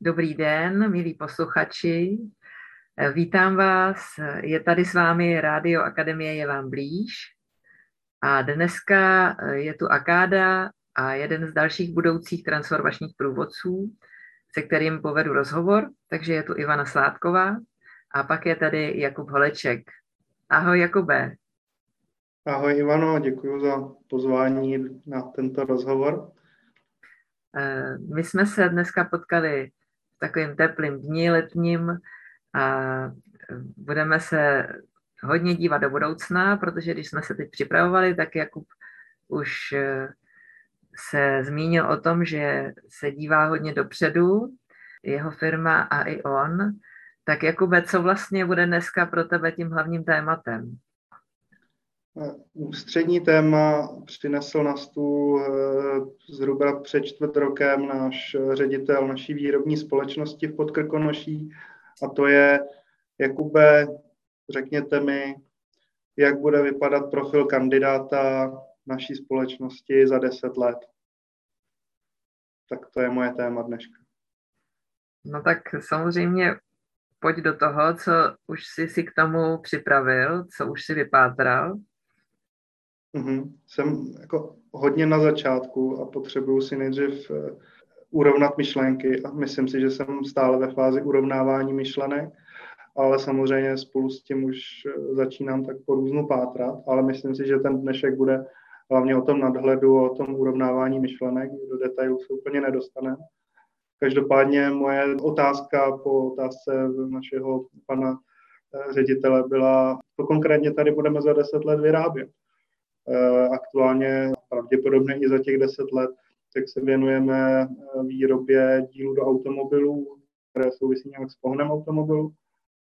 Dobrý den, milí posluchači. Vítám vás. Je tady s vámi Rádio Akademie je vám blíž. A dneska je tu Akáda a jeden z dalších budoucích transformačních průvodců, se kterým povedu rozhovor. Takže je tu Ivana Sládková a pak je tady Jakub Holeček. Ahoj Jakube. Ahoj Ivano, děkuji za pozvání na tento rozhovor. Eh, my jsme se dneska potkali takovým teplým dní letním a budeme se hodně dívat do budoucna, protože když jsme se teď připravovali, tak Jakub už eh, se zmínil o tom, že se dívá hodně dopředu, jeho firma a i on. Tak Jakube, co vlastně bude dneska pro tebe tím hlavním tématem? Ústřední téma přinesl na stůl eh, zhruba před čtvrt rokem náš ředitel naší výrobní společnosti v Podkrkonoší a to je, Jakube, řekněte mi, jak bude vypadat profil kandidáta naší společnosti za deset let. Tak to je moje téma dneška. No tak samozřejmě pojď do toho, co už jsi si k tomu připravil, co už si vypátral. Mm-hmm. Jsem jako hodně na začátku a potřebuju si nejdřív uh, urovnat myšlenky a myslím si, že jsem stále ve fázi urovnávání myšlenek, ale samozřejmě spolu s tím už uh, začínám tak po různu pátrat, ale myslím si, že ten dnešek bude hlavně o tom nadhledu, o tom urovnávání myšlenek, do detailů se úplně nedostaneme. Každopádně moje otázka po otázce našeho pana eh, ředitele byla, co konkrétně tady budeme za deset let vyrábět. Eh, aktuálně pravděpodobně i za těch deset let, tak se věnujeme eh, výrobě dílů do automobilů, které souvisí nějak s pohonem automobilu.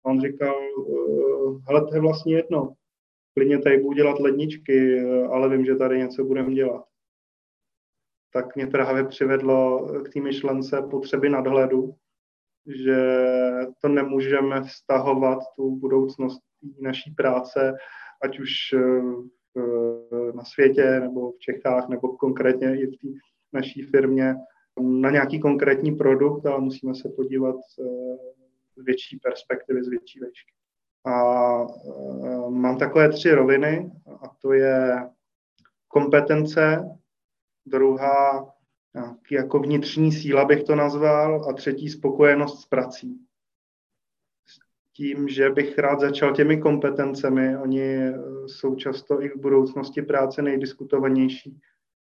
A on říkal, eh, hele, to je vlastně jedno, klidně tady budu dělat ledničky, ale vím, že tady něco budeme dělat. Tak mě právě přivedlo k té myšlence potřeby nadhledu, že to nemůžeme vztahovat tu budoucnost naší práce, ať už na světě nebo v Čechách nebo konkrétně i v té naší firmě na nějaký konkrétní produkt, ale musíme se podívat eh, z větší perspektivy, z větší večky. A eh, mám takové tři roviny a to je kompetence, druhá jako vnitřní síla bych to nazval a třetí spokojenost s prací tím, že bych rád začal těmi kompetencemi. Oni eh, jsou často i v budoucnosti práce nejdiskutovanější.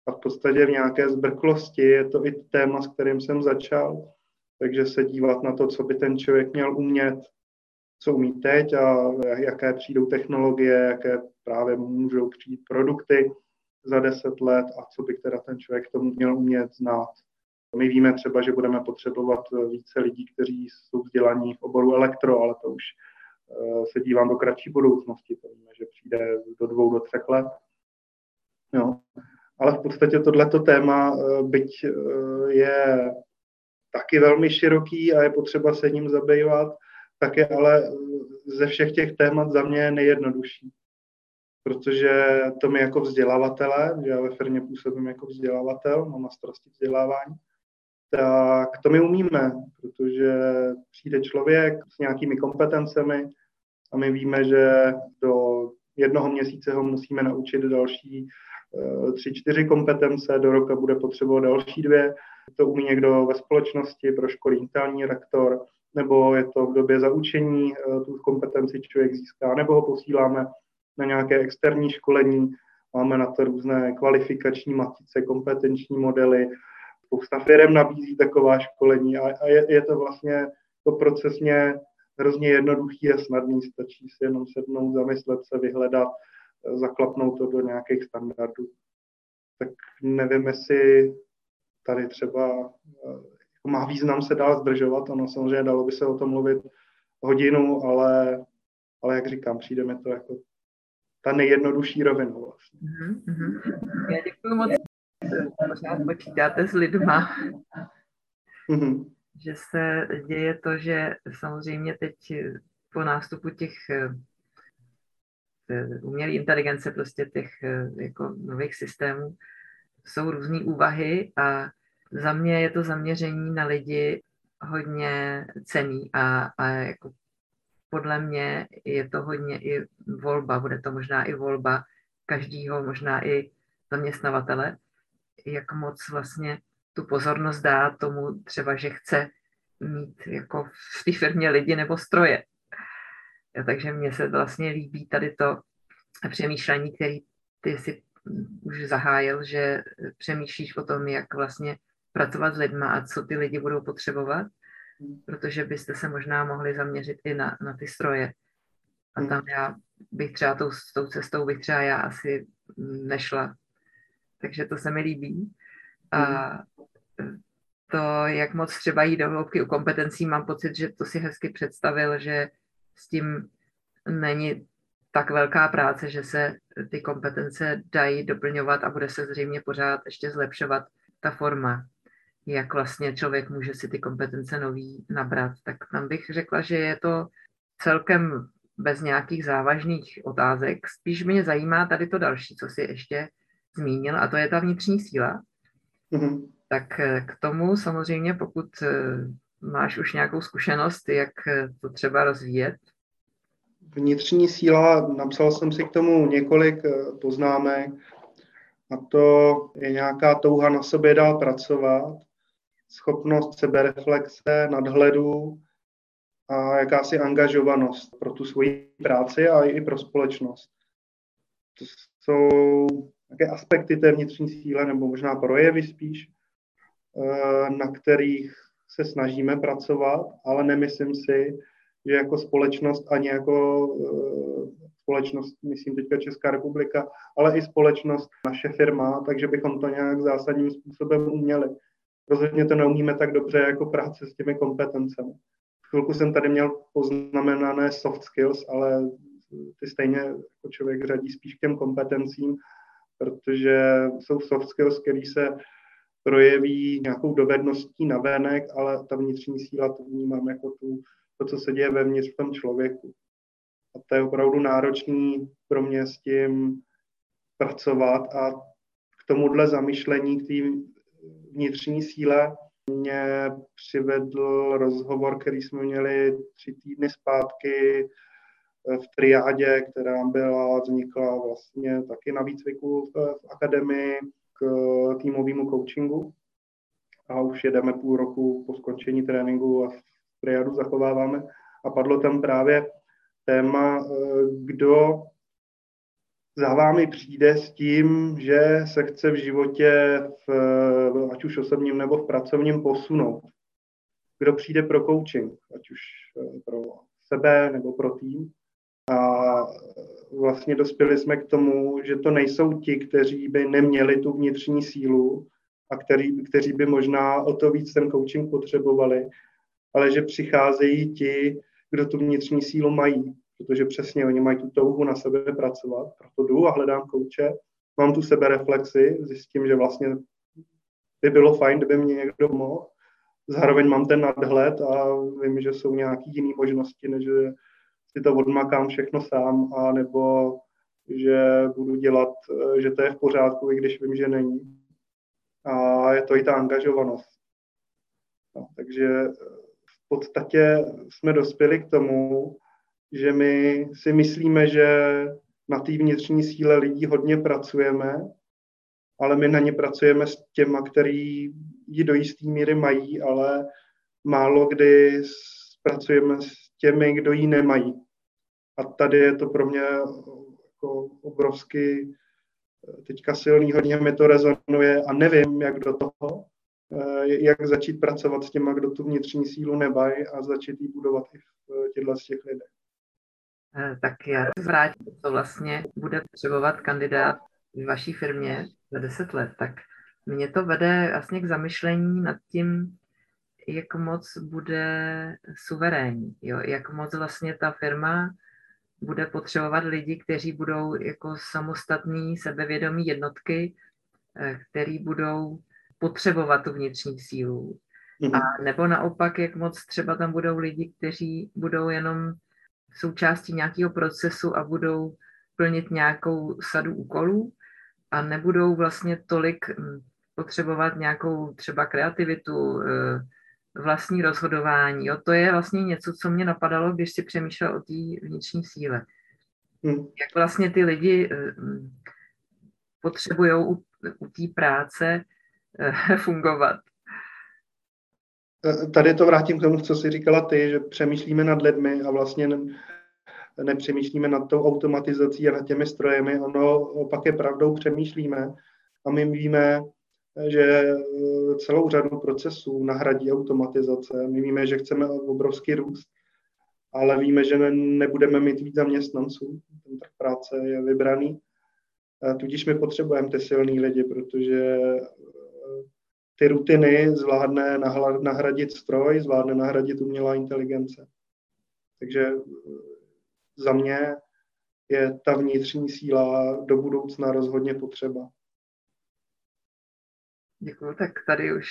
A v podstatě v nějaké zbrklosti je to i téma, s kterým jsem začal. Takže se dívat na to, co by ten člověk měl umět, co umí teď a jaké přijdou technologie, jaké právě můžou přijít produkty za deset let a co by teda ten člověk tomu měl umět znát. My víme třeba, že budeme potřebovat eh, více lidí, kteří jsou vzdělaní v oboru elektro, ale to už eh, se dívám do kratší budoucnosti. To víme, že přijde do dvou, do třech let. Jo. Ale v podstatě tohleto téma, eh, byť je taky velmi široký a je potřeba se ním zabývat, tak je ale ze všech těch témat za mě nejjednodušší. Protože to my jako vzdělavatele, já ve firmě působím jako vzdělavatel, mám na starosti vzdělávání, tak to my umíme, protože přijde člověk s nějakými kompetencemi a my víme, že do jednoho měsíce ho musíme naučit další eh, tři, čtyři kompetence, do roka bude potřebovat další dvě. To umí někdo ve společnosti, pro školy interní rektor, nebo je to v době zaučení, eh, tu kompetenci člověk získá, nebo ho posíláme na nějaké externí školení, máme na to různé kvalifikační matice, kompetenční modely, spousta firm nabízí taková školení a, a je, je to vlastně to procesně hrozně jednoduchý a snadný, stačí si jenom sednout, zamyslet se, vyhledat, zaklapnout to do nějakých standardů. Tak nevím, jestli tady třeba jako má význam se dál zdržovat, ono samozřejmě dalo by se o tom mluvit hodinu, ale, ale jak říkám, přijde mi to jako ta nejjednodušší rovina vlastně. Mm-hmm. Já děkuji moc pořád počítáte s lidma, mm-hmm. že se děje to, že samozřejmě teď po nástupu těch eh, umělé inteligence, prostě těch eh, jako nových systémů, jsou různé úvahy a za mě je to zaměření na lidi hodně cený a, a jako podle mě je to hodně i volba, bude to možná i volba každého, možná i zaměstnavatele, jak moc vlastně tu pozornost dá tomu třeba, že chce mít jako v té firmě lidi nebo stroje. Ja, takže mně se vlastně líbí tady to přemýšlení, který ty si už zahájil, že přemýšlíš o tom, jak vlastně pracovat s lidma a co ty lidi budou potřebovat, protože byste se možná mohli zaměřit i na, na ty stroje. A tam já bych třeba tou, tou cestou bych třeba já asi nešla. Takže to se mi líbí. A to, jak moc třeba jít do hloubky u kompetencí, mám pocit, že to si hezky představil, že s tím není tak velká práce, že se ty kompetence dají doplňovat a bude se zřejmě pořád ještě zlepšovat ta forma, jak vlastně člověk může si ty kompetence nový nabrat. Tak tam bych řekla, že je to celkem bez nějakých závažných otázek. Spíš mě zajímá tady to další, co si ještě zmínil, a to je ta vnitřní síla. Mm-hmm. Tak eh, k tomu samozřejmě, pokud eh, máš už nějakou zkušenost, jak eh, to třeba rozvíjet, vnitřní síla, napsal jsem si k tomu několik poznámek, a to je nějaká touha na sobě dál pracovat, schopnost sebereflexe, nadhledu a jakási angažovanost pro tu svoji práci a i pro společnost. To jsou také aspekty té vnitřní síly, nebo možná projevy spíš, eh, na kterých se snažíme pracovat, ale nemyslím si, že jako společnost ani jako uh, společnost, myslím teďka Česká republika, ale i společnost, naše firma, takže bychom to nějak zásadním způsobem uměli. Rozhodně to neumíme tak dobře jako práce s těmi kompetencemi. Chvilku jsem tady měl poznamenané soft skills, ale ty stejně jako člověk řadí spíš k těm kompetencím, protože jsou soft skills, které se projeví nějakou dovedností na venek, ale ta vnitřní síla to vnímám jako tu to, co se děje vevnitř v tom člověku. A to je opravdu náročný pro mě s tím pracovat a k tomuhle zamyšlení, k té vnitřní síle mě přivedl rozhovor, který jsme měli tři týdny zpátky v triádě, která byla, vznikla vlastně taky na výcviku v, v akademii k týmovému coachingu. A už jedeme půl roku po skončení tréninku a triadu zachováváme. A padlo tam právě téma, eh, kdo za vámi přijde s tím, že se chce v životě, v, ať už osobním nebo v pracovním, posunout. Kdo přijde pro coaching, ať už eh, pro sebe nebo pro tým. A vlastně dospěli jsme k tomu, že to nejsou ti, kteří by neměli tu vnitřní sílu a který, kteří by možná o to víc ten coaching potřebovali, ale že přicházejí ti, kdo tu vnitřní sílu mají, protože přesně oni mají tu touhu na sebe pracovat, proto jdu a hledám kouče, mám tu sebereflexi, zjistím, že vlastně by bylo fajn, kdyby mě někdo mohl, zároveň mám ten nadhled a vím, že jsou nějaké jiné možnosti, než si to odmakám všechno sám, a nebo že budu dělat, že to je v pořádku, i když vím, že není. A je to i ta angažovanost. No, takže podstatě jsme dospěli k tomu, že my si myslíme, že na té vnitřní síle lidí hodně pracujeme, ale my na ně pracujeme s těma, který ji do jisté míry mají, ale málo kdy pracujeme s těmi, kdo ji nemají. A tady je to pro mě jako obrovsky teďka silný, hodně mi to rezonuje a nevím, jak do toho, Eh, jak začít pracovat s těma, kdo tu vnitřní sílu nemají a začít ji budovat i v eh, těchto z těch lidech. Eh, tak já vrátím, co vlastně bude potřebovat kandidát v vaší firmě za 10 let. Tak mě to vede vlastně k zamyšlení nad tím, jak moc bude suverénní, jo? jak moc vlastně ta firma bude potřebovat lidi, kteří budou jako samostatní, sebevědomí jednotky, který budou potřebovat tu vnitřní sílu. Mm-hmm. A nebo naopak, jak moc třeba tam budou lidi, kteří budou jenom součástí nějakého procesu a budou plnit nějakou sadu úkolů a nebudou vlastně tolik hm, potřebovat nějakou třeba kreativitu, eh, vlastní rozhodování. Jo? To je vlastně něco, co mě napadalo, když si přemýšlel o té vnitřní síle. Hmm. Jak vlastně ty lidi eh, potřebují u, u té práce eh, fungovat. Tady to vrátím k tomu, co jsi říkala ty, že přemýšlíme nad lidmi a vlastně nepřemýšlíme nad tou automatizací a nad těmi strojemi. Ono opak je pravdou, přemýšlíme a my víme, že eh, celou řadu procesů nahradí automatizace. My víme, že chceme obrovský růst, ale víme, že nebudeme mít víc zaměstnanců. Ten trh práce je vybraný. Tudíž my potřebujeme ty silný lidi, protože eh, ty rutiny zvládne nahradit stroj, zvládne nahradit umělá inteligence. Takže eh, za mě je ta vnitřní síla do budoucna rozhodně potřeba. Děkuji, tak tady už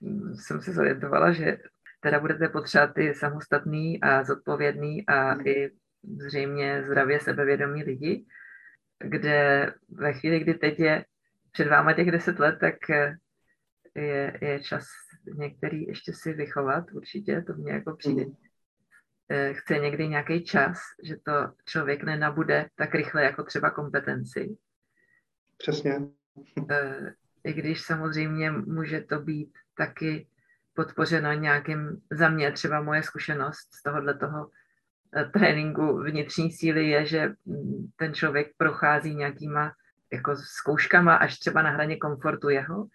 hm, jsem se zorientovala, že teda budete potřebovat ty samostatný a zodpovědný a hmm. i zřejmě zdravě sebevědomí lidi, kde ve chvíli, kdy teď je před váma těch deset let, tak eh, je, je čas některý ještě si vychovat, určitě, to mě jako přijde. Mm. Chce někdy nějaký čas, že to člověk nenabude tak rychle jako třeba kompetenci. Přesně. I když samozřejmě může to být taky podpořeno nějakým, za mě třeba moje zkušenost z tohohle toho eh, tréninku vnitřní síly je, že mm, ten člověk prochází nějakýma jako zkouškama až třeba na hraně komfortu jeho,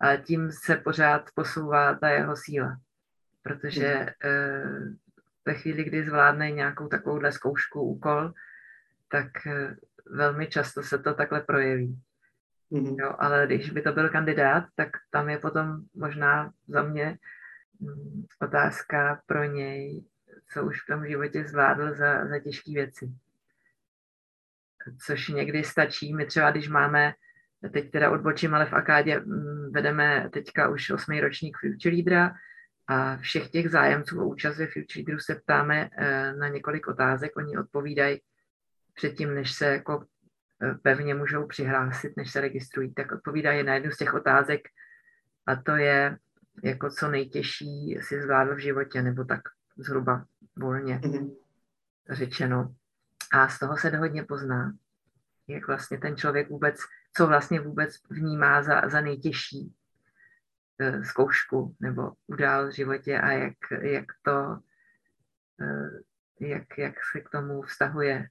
a tím se pořád posouvá ta jeho síla. Protože mm. ve chvíli, kdy zvládne nějakou takovouhle zkoušku, úkol, tak eh, velmi často se to takhle projeví. Mm. Jo, ale když by to byl kandidát, tak tam je potom možná za mě mm, otázka pro něj, co už v tom životě zvládl za, za těžké věci. Což někdy stačí. My třeba, když máme teď teda odbočím, ale v Akádě mm, vedeme teďka už osmý ročník Future Leadera a všech těch zájemců o účast ve Future Leaderu se ptáme eh, na několik otázek. Oni odpovídají předtím, než se jako pevně můžou přihlásit, než se registrují, tak odpovídají na jednu z těch otázek a to je, jako co nejtěžší si zvládl v životě, nebo tak zhruba volně mm-hmm. řečeno. A z toho se hodně pozná, jak vlastně ten člověk vůbec co vlastně vůbec vnímá za, za nejtěžší uh, zkoušku nebo udál v životě a jak, jak to, uh, jak, jak se k tomu vztahuje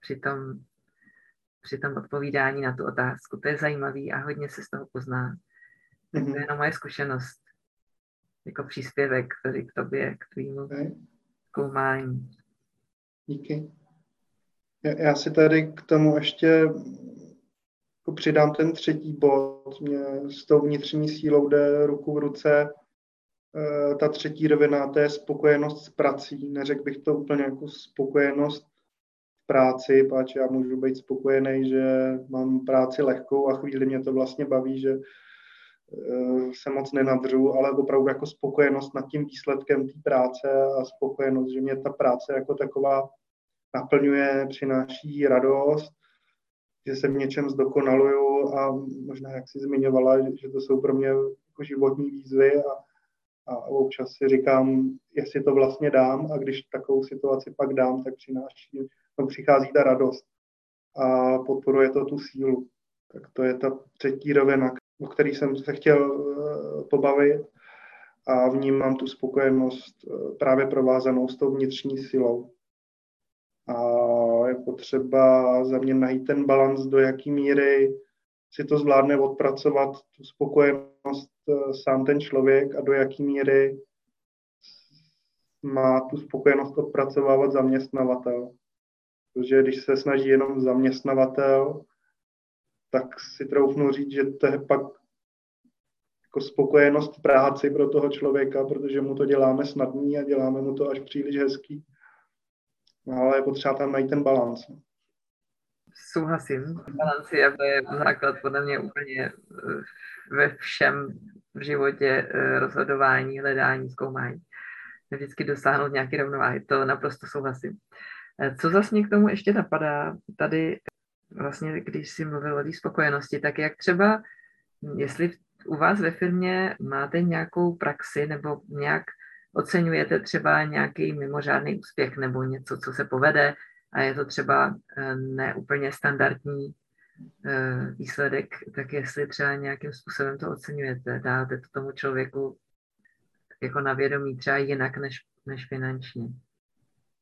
při tom, při tom odpovídání na tu otázku. To je zajímavý a hodně se z toho pozná. Mm-hmm. To je mhm. na moje zkušenost jako příspěvek tady k tobě, k tvýmu zkoumání. Díky. Já, já si tady k tomu ještě jako přidám ten třetí bod, mě s tou vnitřní sílou jde ruku v ruce eh, ta třetí rovina, to je spokojenost s prací. Neřekl bych to úplně jako spokojenost práci, páč já můžu být spokojený, že mám práci lehkou a chvíli mě to vlastně baví, že eh, se moc nenadřu, ale opravdu jako spokojenost nad tím výsledkem té práce a spokojenost, že mě ta práce jako taková naplňuje, přináší radost že se v něčem zdokonaluju a možná, jak jsi zmiňovala, že to jsou pro mě jako životní výzvy a, a občas si říkám, jestli to vlastně dám a když takovou situaci pak dám, tak přináší, no, přichází ta radost a podporuje to tu sílu. Tak to je ta třetí rovina, o který jsem se chtěl uh, pobavit a vnímám tu spokojenost uh, právě provázanou s tou vnitřní silou. A je potřeba za mě najít ten balans, do jaký míry si to zvládne odpracovat, tu spokojenost eh, sám ten člověk a do jaký míry má tu spokojenost odpracovávat zaměstnavatel. Protože když se snaží jenom zaměstnavatel, tak si troufnu říct, že to je pak jako spokojenost v práci pro toho člověka, protože mu to děláme snadný a děláme mu to až příliš hezký. No, ale je potřeba tam najít ten balans. Souhlasím. Balans je, je základ podle mě úplně eh, ve všem v životě eh, rozhodování, hledání, zkoumání. Vždycky dosáhnout nějaké rovnováhy. To naprosto souhlasím. Eh, co zase mě k tomu ještě napadá, tady vlastně, když jsi mluvil o té spokojenosti, tak jak třeba, jestli u vás ve firmě máte nějakou praxi nebo nějak oceňujete třeba nějaký mimořádný úspěch nebo něco, co se povede a je to třeba eh, neúplně standardní eh, výsledek, tak jestli třeba nějakým způsobem to oceňujete, dáte to tomu člověku jako na vědomí třeba jinak než, než finančně.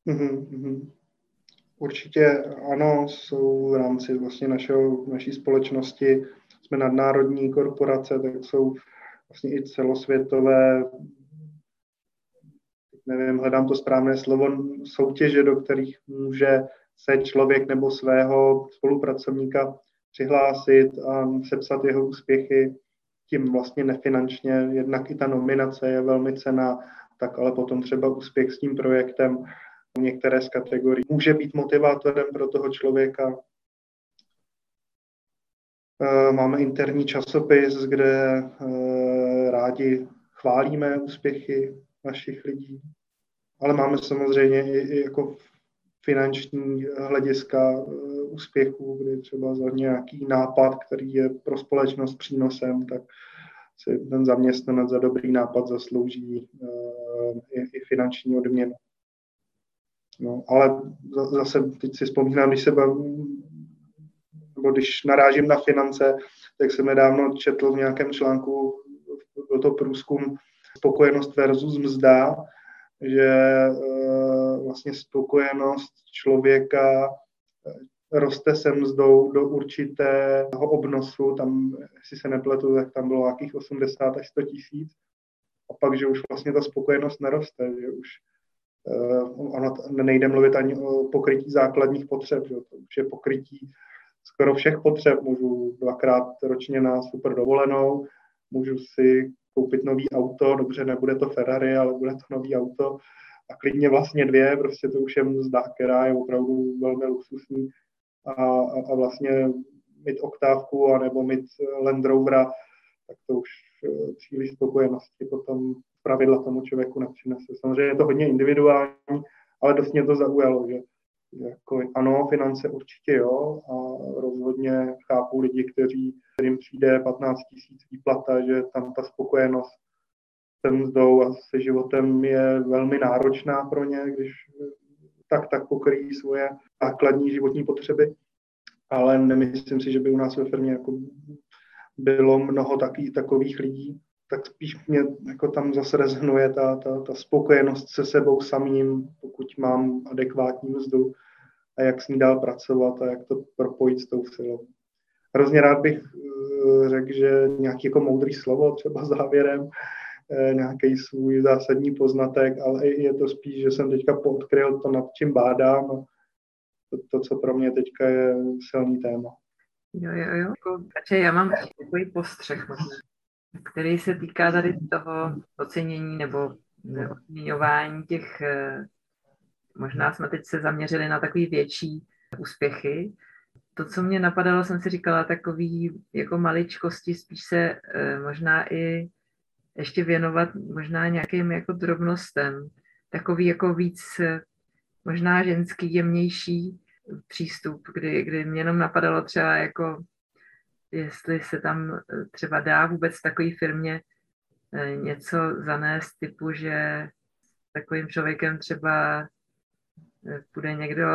Mm-hmm. Určitě ano, jsou v rámci vlastně našeho, naší společnosti, jsme nadnárodní korporace, tak jsou vlastně i celosvětové, nevím, hledám to správné slovo, soutěže, do kterých může se člověk nebo svého spolupracovníka přihlásit a sepsat jeho úspěchy, tím vlastně nefinančně, jednak i ta nominace je velmi cená, tak ale potom třeba úspěch s tím projektem některé z kategorií může být motivátorem pro toho člověka. Eh, máme interní časopis, kde eh, rádi chválíme úspěchy našich lidí, ale máme samozřejmě i, jako finanční hlediska eh, úspěchů, kdy třeba za nějaký nápad, který je pro společnost přínosem, tak si ten zaměstnanec za dobrý nápad zaslouží i, i finanční odměnu. No, ale zase teď si vzpomínám, když se bavím, nebo když narážím na finance, tak jsem nedávno četl v nějakém článku, byl to průzkum spokojenost versus mzda, že e, vlastně spokojenost člověka e, roste se mzdou do určitého obnosu, tam, jestli se nepletu, tak tam bylo nějakých 80 až 100 tisíc, a pak, že už vlastně ta spokojenost neroste, že už ono nejde mluvit ani o pokrytí základních potřeb, že? to už je pokrytí skoro všech potřeb. Můžu dvakrát ročně na super dovolenou, můžu si koupit nový auto, dobře, nebude to Ferrari, ale bude to nový auto a klidně vlastně dvě, prostě to už je mzda, která je opravdu velmi luxusní a, a, a vlastně mít oktávku anebo mít Land Rovera, tak to už eh, příliš spokojenosti potom pravidla tomu člověku nepřinese. Samozřejmě je to hodně individuální, ale dost mě to zaujalo, že jako ano, finance určitě jo a rozhodně chápu lidi, kteří, kterým přijde 15 tisíc výplata, že tam ta spokojenost se mzdou a se životem je velmi náročná pro ně, když tak tak pokryjí svoje základní životní potřeby. Ale nemyslím si, že by u nás ve firmě jako bylo mnoho taký, takových lidí tak spíš mě jako tam zase reznuje ta, ta, ta spokojenost se sebou samým, pokud mám adekvátní mzdu a jak s ní dál pracovat a jak to propojit s tou silou. Hrozně rád bych eh, řekl, že nějaký jako moudrý slovo třeba závěrem, eh, nějaký svůj zásadní poznatek, ale je to spíš, že jsem teďka podkryl to, nad čím bádám to, to co pro mě teďka je silný téma. Jo, jo, jo. Takže já mám takový postřeh který se týká tady toho ocenění nebo oceňování těch, eh, možná jsme teď se zaměřili na takový větší úspěchy. To, co mě napadalo, jsem si říkala, takový jako maličkosti, spíš se eh, možná i ještě věnovat možná nějakým jako drobnostem, takový jako víc eh, možná ženský, jemnější přístup, kdy, kdy mě jenom napadalo třeba jako jestli se tam eh, třeba dá vůbec takové firmě eh, něco zanést typu, že takovým člověkem třeba eh, bude někdo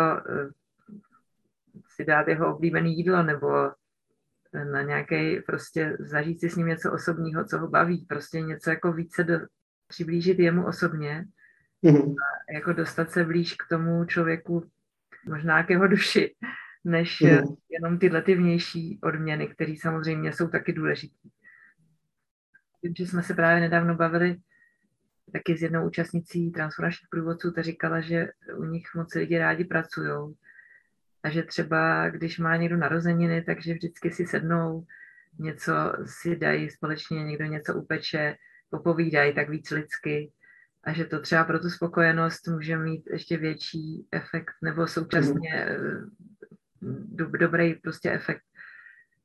si dát jeho oblíbené jídlo nebo na nějaký prostě zažít si s ním něco osobního, co ho baví, prostě něco jako více do, přiblížit jemu osobně mm-hmm. a jako dostat se blíž k tomu člověku, možná k jeho duši, než mm. jenom tyhle ty vnější odměny, které samozřejmě jsou taky důležité. Vím, že jsme se právě nedávno bavili taky s jednou účastnicí transformačních průvodců, ta říkala, že u nich moc lidi rádi pracují a že třeba, když má někdo narozeniny, takže vždycky si sednou, něco si dají společně, někdo něco upeče, popovídají tak víc lidsky a že to třeba pro tu spokojenost může mít ještě větší efekt nebo současně mm do, dobrý prostě efekt,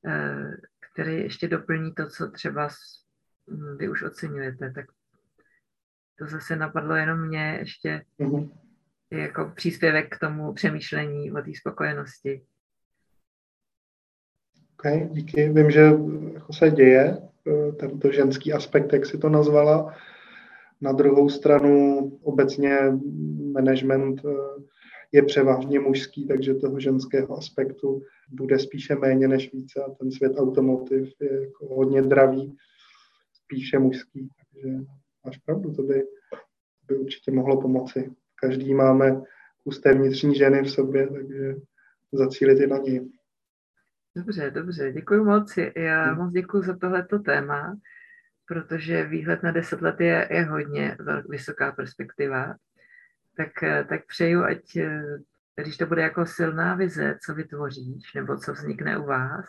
eh, který ještě doplní to, co třeba hm, vy už oceňujete. Tak to zase napadlo jenom mě ještě mm-hmm. jako příspěvek k tomu přemýšlení o té spokojenosti. OK, díky. Vím, že jako se děje tento ženský aspekt, jak si to nazvala. Na druhou stranu obecně management je převážně mužský, takže toho ženského aspektu bude spíše méně než více a ten svět automotiv je jako hodně dravý, spíše mužský. Takže máš pravdu, to by, by určitě mohlo pomoci. Každý máme kus té vnitřní ženy v sobě, takže zacílit i na ní. Dobře, dobře, děkuji moc. Já hmm. moc děkuji za tohleto téma, protože výhled na deset let je, je hodně vysoká perspektiva tak, eh, tak přeju, ať eh, když to bude jako silná vize, co vytvoříš, nebo co vznikne u vás,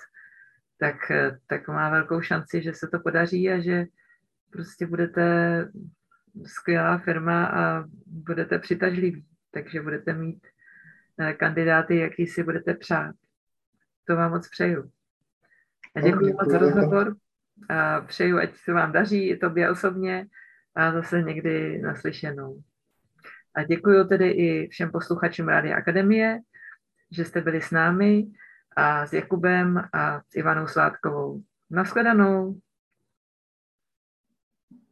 tak, eh, tak má velkou šanci, že se to podaří a že prostě budete skvělá firma a budete přitažliví, takže budete mít kandidáty, jaký si budete přát. To vám moc přeju. A děkuji moc za rozhovor a přeju, ať se vám daří, i tobě osobně a zase někdy naslyšenou. A děkuji tedy i všem posluchačům Rádia Akademie, že jste byli s námi a s Jakubem a s Ivanou Sládkovou. Naschledanou.